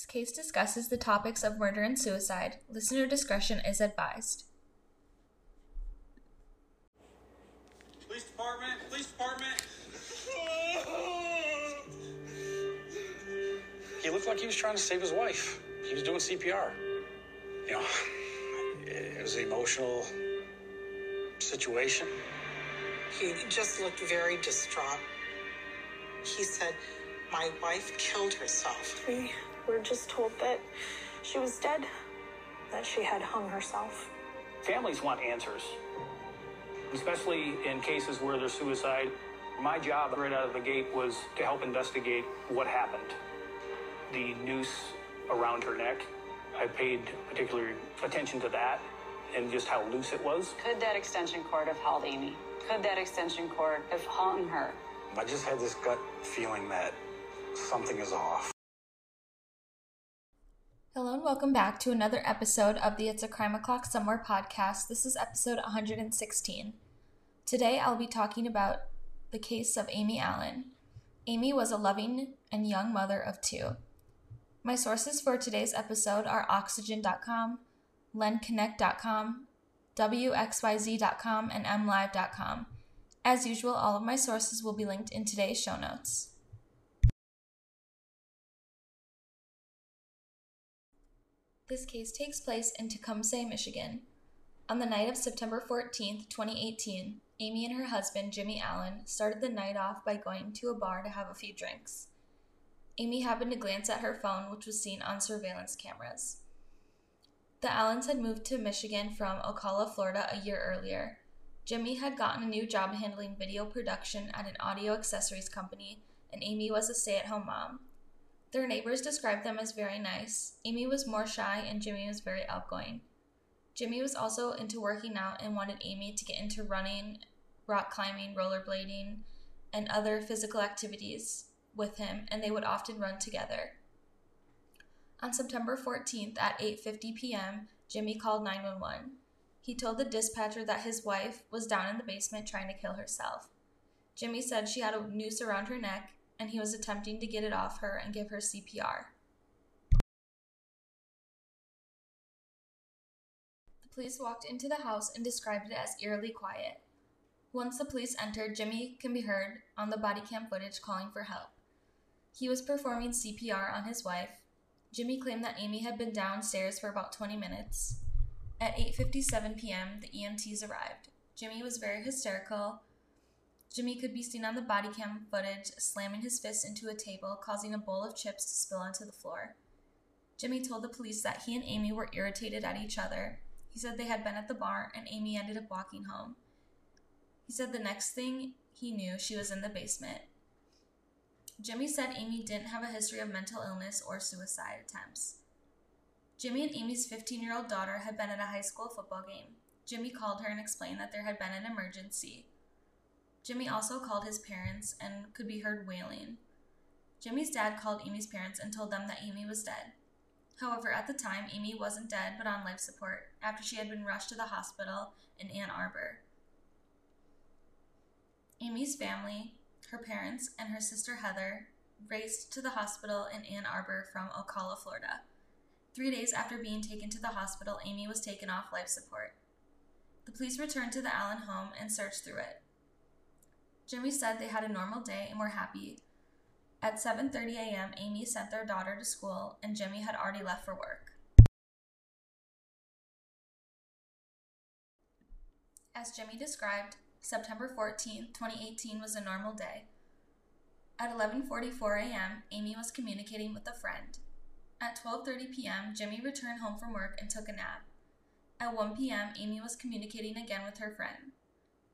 This case discusses the topics of murder and suicide. Listener discretion is advised. Police department, police department. He looked like he was trying to save his wife. He was doing CPR. You know, it was an emotional situation. He just looked very distraught. He said, My wife killed herself. We were just told that she was dead, that she had hung herself. Families want answers, especially in cases where there's suicide. My job right out of the gate was to help investigate what happened. The noose around her neck, I paid particular attention to that and just how loose it was. Could that extension cord have held Amy? Could that extension cord have hung her? I just had this gut feeling that something is off. Hello and welcome back to another episode of the It's a Crime O'Clock Somewhere podcast. This is episode 116. Today I'll be talking about the case of Amy Allan. Amy was a loving and young mother of two. My sources for today's episode are oxygen.com, lenconnect.com, wxyz.com, and mlive.com. As usual, all of my sources will be linked in today's show notes. This case takes place in Tecumseh, Michigan. On the night of September 14, 2018, Amy and her husband, Jimmy Allan, started the night off by going to a bar to have a few drinks. Amy happened to glance at her phone, which was seen on surveillance cameras. The Allans had moved to Michigan from Ocala, Florida a year earlier. Jimmy had gotten a new job handling video production at an audio accessories company, and Amy was a stay at home mom. Their neighbors described them as very nice. Amy was more shy, and Jimmy was very outgoing. Jimmy was also into working out and wanted Amy to get into running, rock climbing, rollerblading, and other physical activities with him, and they would often run together. On September 14th at 8:50 p.m., Jimmy called 911. He told the dispatcher that his wife was down in the basement trying to kill herself. Jimmy said she had a noose around her neck and he was attempting to get it off her and give her CPR. The police walked into the house and described it as eerily quiet. Once the police entered, Jimmy can be heard on the body cam footage calling for help. He was performing CPR on his wife. Jimmy claimed that Amy had been downstairs for about 20 minutes. At 8:57 p.m., the EMTs arrived. Jimmy was very hysterical. Jimmy could be seen on the body cam footage slamming his fist into a table, causing a bowl of chips to spill onto the floor. Jimmy told the police that he and Amy were irritated at each other. He said they had been at the bar and Amy ended up walking home. He said the next thing he knew, she was in the basement. Jimmy said Amy didn't have a history of mental illness or suicide attempts. Jimmy and Amy's 15 year old daughter had been at a high school football game. Jimmy called her and explained that there had been an emergency. Jimmy also called his parents and could be heard wailing. Jimmy's dad called Amy's parents and told them that Amy was dead. However, at the time, Amy wasn't dead but on life support after she had been rushed to the hospital in Ann Arbor. Amy's family, her parents, and her sister Heather raced to the hospital in Ann Arbor from Ocala, Florida. Three days after being taken to the hospital, Amy was taken off life support. The police returned to the Allan home and searched through it. Jimmy said they had a normal day and were happy. At 7:30 a.m., Amy sent their daughter to school and Jimmy had already left for work. As Jimmy described, September 14, 2018 was a normal day. At 11:44 a.m., Amy was communicating with a friend. At 12:30 p.m., Jimmy returned home from work and took a nap. At 1 p.m., Amy was communicating again with her friend.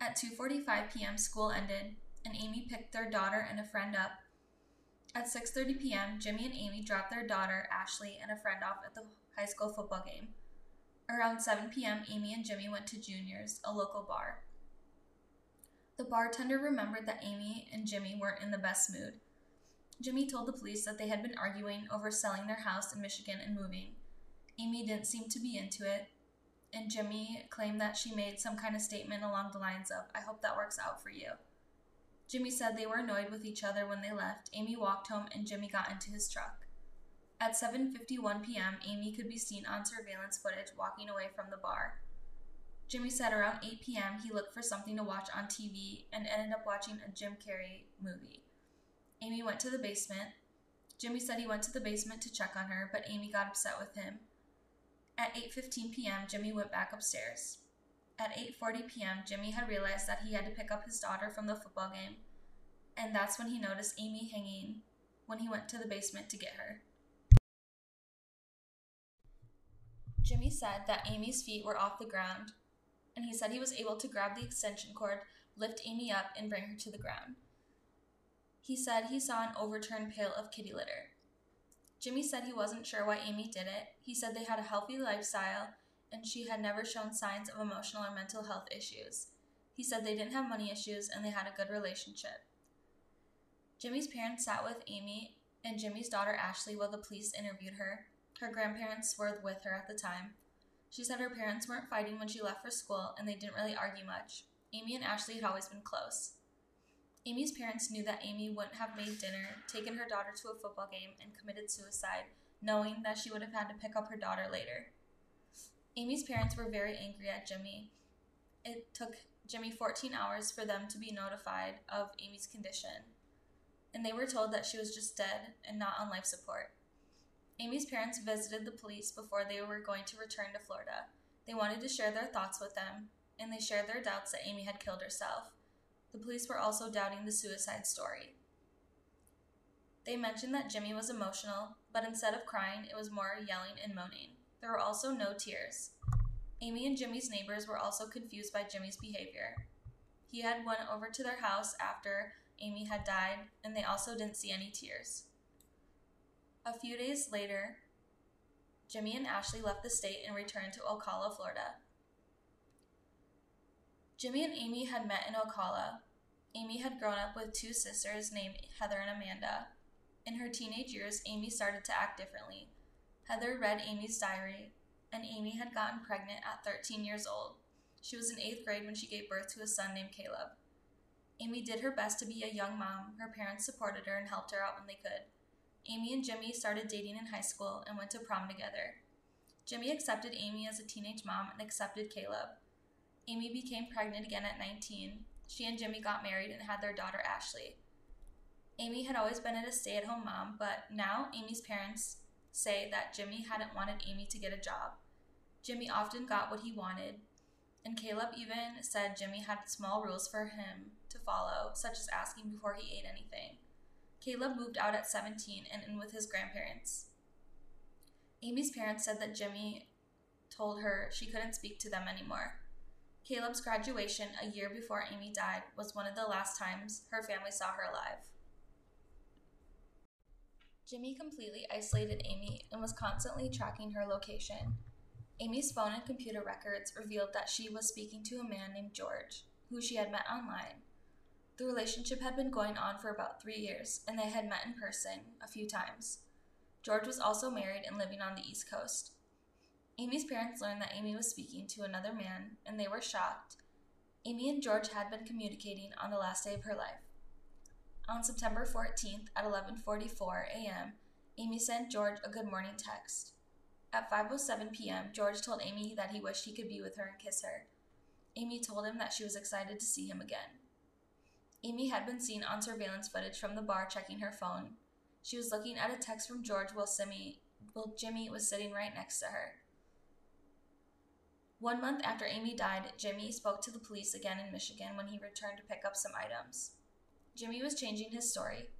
At 2:45 p.m., school ended, and Amy picked their daughter and a friend up. At 6:30 p.m., Jimmy and Amy dropped their daughter, Ashley, and a friend off at the high school football game. Around 7 p.m., Amy and Jimmy went to Junior's, a local bar. The bartender remembered that Amy and Jimmy weren't in the best mood. Jimmy told the police that they had been arguing over selling their house in Michigan and moving. Amy didn't seem to be into it, and Jimmy claimed that she made some kind of statement along the lines of, I hope that works out for you. Jimmy said they were annoyed with each other when they left. Amy walked home and Jimmy got into his truck. At 7:51 p.m., Amy could be seen on surveillance footage walking away from the bar. Jimmy said around 8 p.m. he looked for something to watch on TV and ended up watching a Jim Carrey movie. Amy went to the basement. Jimmy said he went to the basement to check on her, but Amy got upset with him. At 8:15 p.m., Jimmy went back upstairs. At 8:40 p.m., Jimmy had realized that he had to pick up his daughter from the football game, and that's when he noticed Amy hanging when he went to the basement to get her. Jimmy said that Amy's feet were off the ground, and he said he was able to grab the extension cord, lift Amy up, and bring her to the ground. He said he saw an overturned pail of kitty litter. Jimmy said he wasn't sure why Amy did it. He said they had a healthy lifestyle and she had never shown signs of emotional or mental health issues. He said they didn't have money issues and they had a good relationship. Jimmy's parents sat with Amy and Jimmy's daughter Ashley while the police interviewed her. Her grandparents were with her at the time. She said her parents weren't fighting when she left for school and they didn't really argue much. Amy and Ashley had always been close. Amy's parents knew that Amy wouldn't have made dinner, taken her daughter to a football game, and committed suicide, knowing that she would have had to pick up her daughter later. Amy's parents were very angry at Jimmy. It took Jimmy 14 hours for them to be notified of Amy's condition, and they were told that she was just dead and not on life support. Amy's parents visited the police before they were going to return to Florida. They wanted to share their thoughts with them, and they shared their doubts that Amy had killed herself. The police were also doubting the suicide story. They mentioned that Jimmy was emotional, but instead of crying, it was more yelling and moaning. There were also no tears. Amy and Jimmy's neighbors were also confused by Jimmy's behavior. He had went over to their house after Amy had died, and they also didn't see any tears. A few days later, Jimmy and Ashley left the state and returned to Ocala, Florida. Jimmy and Amy had met in Ocala. Amy had grown up with two sisters named Heather and Amanda. In her teenage years, Amy started to act differently. Heather read Amy's diary, and Amy had gotten pregnant at 13 years old. She was in eighth grade when she gave birth to a son named Caleb. Amy did her best to be a young mom. Her parents supported her and helped her out when they could. Amy and Jimmy started dating in high school and went to prom together. Jimmy accepted Amy as a teenage mom and accepted Caleb. Amy became pregnant again at 19. She and Jimmy got married and had their daughter Ashley. Amy had always been a stay at home mom, but now Amy's parents say that Jimmy hadn't wanted Amy to get a job. Jimmy often got what he wanted, and Caleb even said Jimmy had small rules for him to follow, such as asking before he ate anything. Caleb moved out at 17 and in with his grandparents. Amy's parents said that Jimmy told her she couldn't speak to them anymore. Caleb's graduation a year before Amy died was one of the last times her family saw her alive. Jimmy completely isolated Amy and was constantly tracking her location. Amy's phone and computer records revealed that she was speaking to a man named George, who she had met online. The relationship had been going on for about three years, and they had met in person a few times. George was also married and living on the East Coast. Amy's parents learned that Amy was speaking to another man, and they were shocked. Amy and George had been communicating on the last day of her life. On September 14th at 11:44 a.m., Amy sent George a good morning text. At 5:07 p.m., George told Amy that he wished he could be with her and kiss her. Amy told him that she was excited to see him again. Amy had been seen on surveillance footage from the bar checking her phone. She was looking at a text from George while, Simi, while Jimmy was sitting right next to her. One month after Amy died, Jimmy spoke to the police again in Michigan when he returned to pick up some items. Jimmy was changing his story.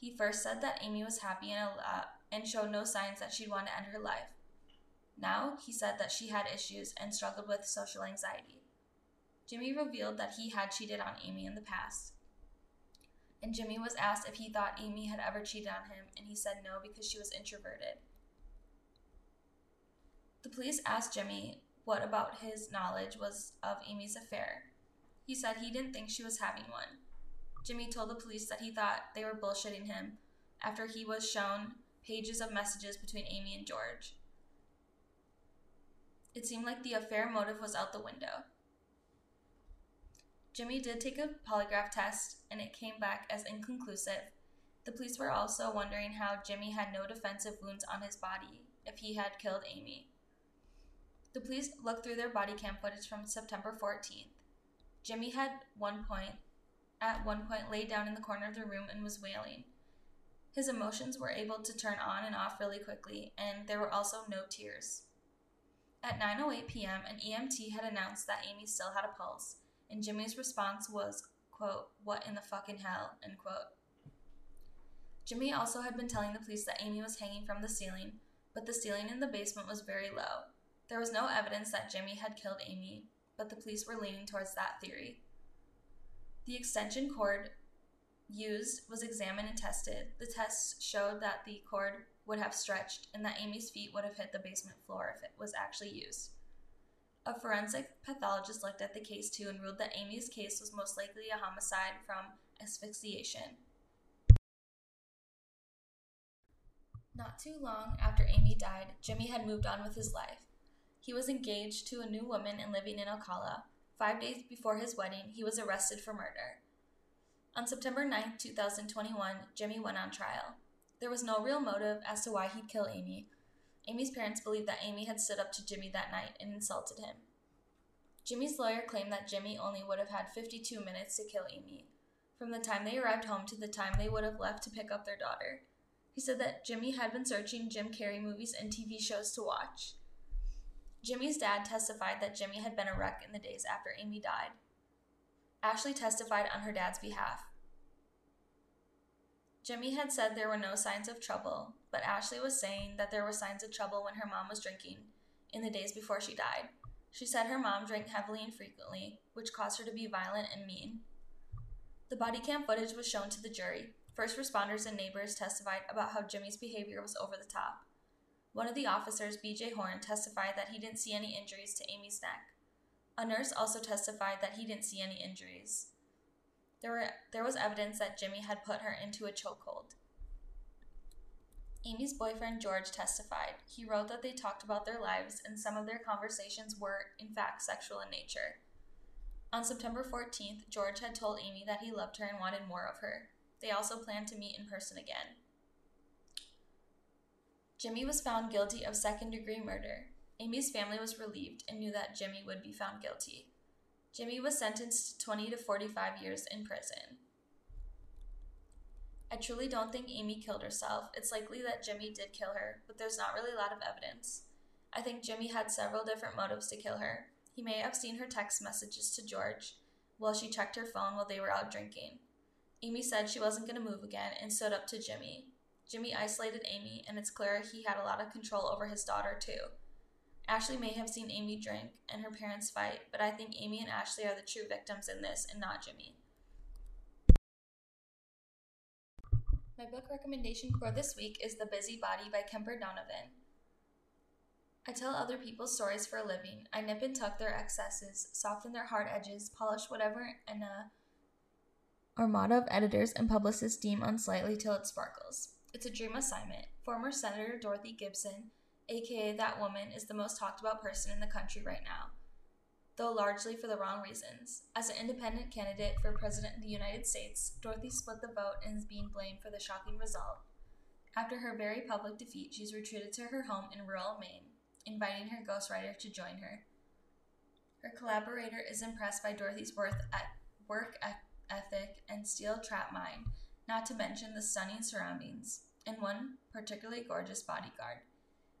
He first said that Amy was happy and, uh, and showed no signs that she'd want to end her life. Now, he said that she had issues and struggled with social anxiety. Jimmy revealed that he had cheated on Amy in the past. And Jimmy was asked if he thought Amy had ever cheated on him, and he said no because she was introverted. The police asked Jimmy what about his knowledge was of Amy's affair. He said he didn't think she was having one. Jimmy told the police that he thought they were bullshitting him after he was shown pages of messages between Amy and George. It seemed like the affair motive was out the window. Jimmy did take a polygraph test and it came back as inconclusive. The police were also wondering how Jimmy had no defensive wounds on his body if he had killed Amy. The police looked through their body cam footage from September 14th. Jimmy had one point at one point laid down in the corner of the room and was wailing. His emotions were able to turn on and off really quickly, and there were also no tears. At 9:08 p.m., an EMT had announced that Amy still had a pulse, and Jimmy's response was, quote, "What in the fucking hell?" end quote. Jimmy also had been telling the police that Amy was hanging from the ceiling, but the ceiling in the basement was very low. There was no evidence that Jimmy had killed Amy, but the police were leaning towards that theory. The extension cord used was examined and tested. The tests showed that the cord would have stretched and that Amy's feet would have hit the basement floor if it was actually used. A forensic pathologist looked at the case too and ruled that Amy's case was most likely a homicide from asphyxiation. Not too long after Amy died, Jimmy had moved on with his life. He was engaged to a new woman and living in Ocala. Five days before his wedding, he was arrested for murder. On September 9, 2021, Jimmy went on trial. There was no real motive as to why he'd kill Amy. Amy's parents believed that Amy had stood up to Jimmy that night and insulted him. Jimmy's lawyer claimed that Jimmy only would have had 52 minutes to kill Amy, from the time they arrived home to the time they would have left to pick up their daughter. He said that Jimmy had been searching Jim Carrey movies and TV shows to watch. Jimmy's dad testified that Jimmy had been a wreck in the days after Amy died. Ashley testified on her dad's behalf. Jimmy had said there were no signs of trouble, but Ashley was saying that there were signs of trouble when her mom was drinking in the days before she died. She said her mom drank heavily and frequently, which caused her to be violent and mean. The body cam footage was shown to the jury. First responders and neighbors testified about how Jimmy's behavior was over the top. One of the officers, BJ Horn, testified that he didn't see any injuries to Amy's neck. A nurse also testified that he didn't see any injuries. There, were, there was evidence that Jimmy had put her into a chokehold. Amy's boyfriend George testified. He wrote that they talked about their lives and some of their conversations were, in fact, sexual in nature. On September 14th, George had told Amy that he loved her and wanted more of her. They also planned to meet in person again. Jimmy was found guilty of second degree murder. Amy's family was relieved and knew that Jimmy would be found guilty. Jimmy was sentenced to 20 to 45 years in prison. I truly don't think Amy killed herself. It's likely that Jimmy did kill her, but there's not really a lot of evidence. I think Jimmy had several different motives to kill her. He may have seen her text messages to George while she checked her phone while they were out drinking. Amy said she wasn't going to move again and stood up to Jimmy. Jimmy isolated Amy, and it's clear he had a lot of control over his daughter, too. Ashley may have seen Amy drink and her parents fight, but I think Amy and Ashley are the true victims in this and not Jimmy. My book recommendation for this week is The Busy Body by Kemper Donovan. I tell other people's stories for a living. I nip and tuck their excesses, soften their hard edges, polish whatever an uh, armada of editors and publicists deem unsightly till it sparkles. It's a dream assignment. Former Senator Dorothy Gibson aka that woman, is the most talked about person in the country right now, though largely for the wrong reasons. As an independent candidate for President of the United States, Dorothy split the vote and is being blamed for the shocking result. After her very public defeat, she's retreated to her home in rural Maine, inviting her ghostwriter to join her. Her collaborator is impressed by Dorothy's worth at work ethic and steel trap mind, not to mention the stunning surroundings, and one particularly gorgeous bodyguard.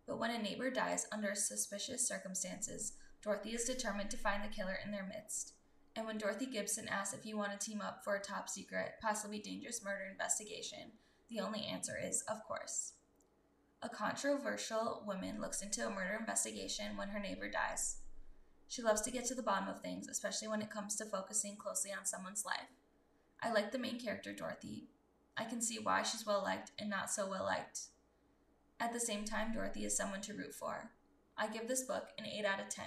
But when a neighbor dies under suspicious circumstances, Dorothy is determined to find the killer in their midst. And when Dorothy Gibson asks if you want to team up for a top secret, possibly dangerous murder investigation, the only answer is, of course. A controversial woman looks into a murder investigation when her neighbor dies. She loves to get to the bottom of things, especially when it comes to focusing closely on someone's life. I like the main character, Dorothy. I can see why she's well liked and not so well liked. At the same time, Dorothy is someone to root for. I give this book an 8 out of 10.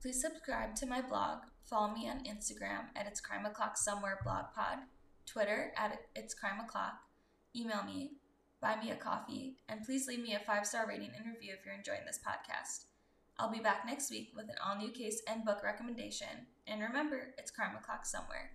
Please subscribe to my blog, follow me on Instagram at It's Crime O'Clock Somewhere Blog Pod, Twitter at It's Crime O'Clock, email me, buy me a coffee, and please leave me a five star rating and review if you're enjoying this podcast. I'll be back next week with an all new case and book recommendation. And remember, it's Crime O'Clock Somewhere.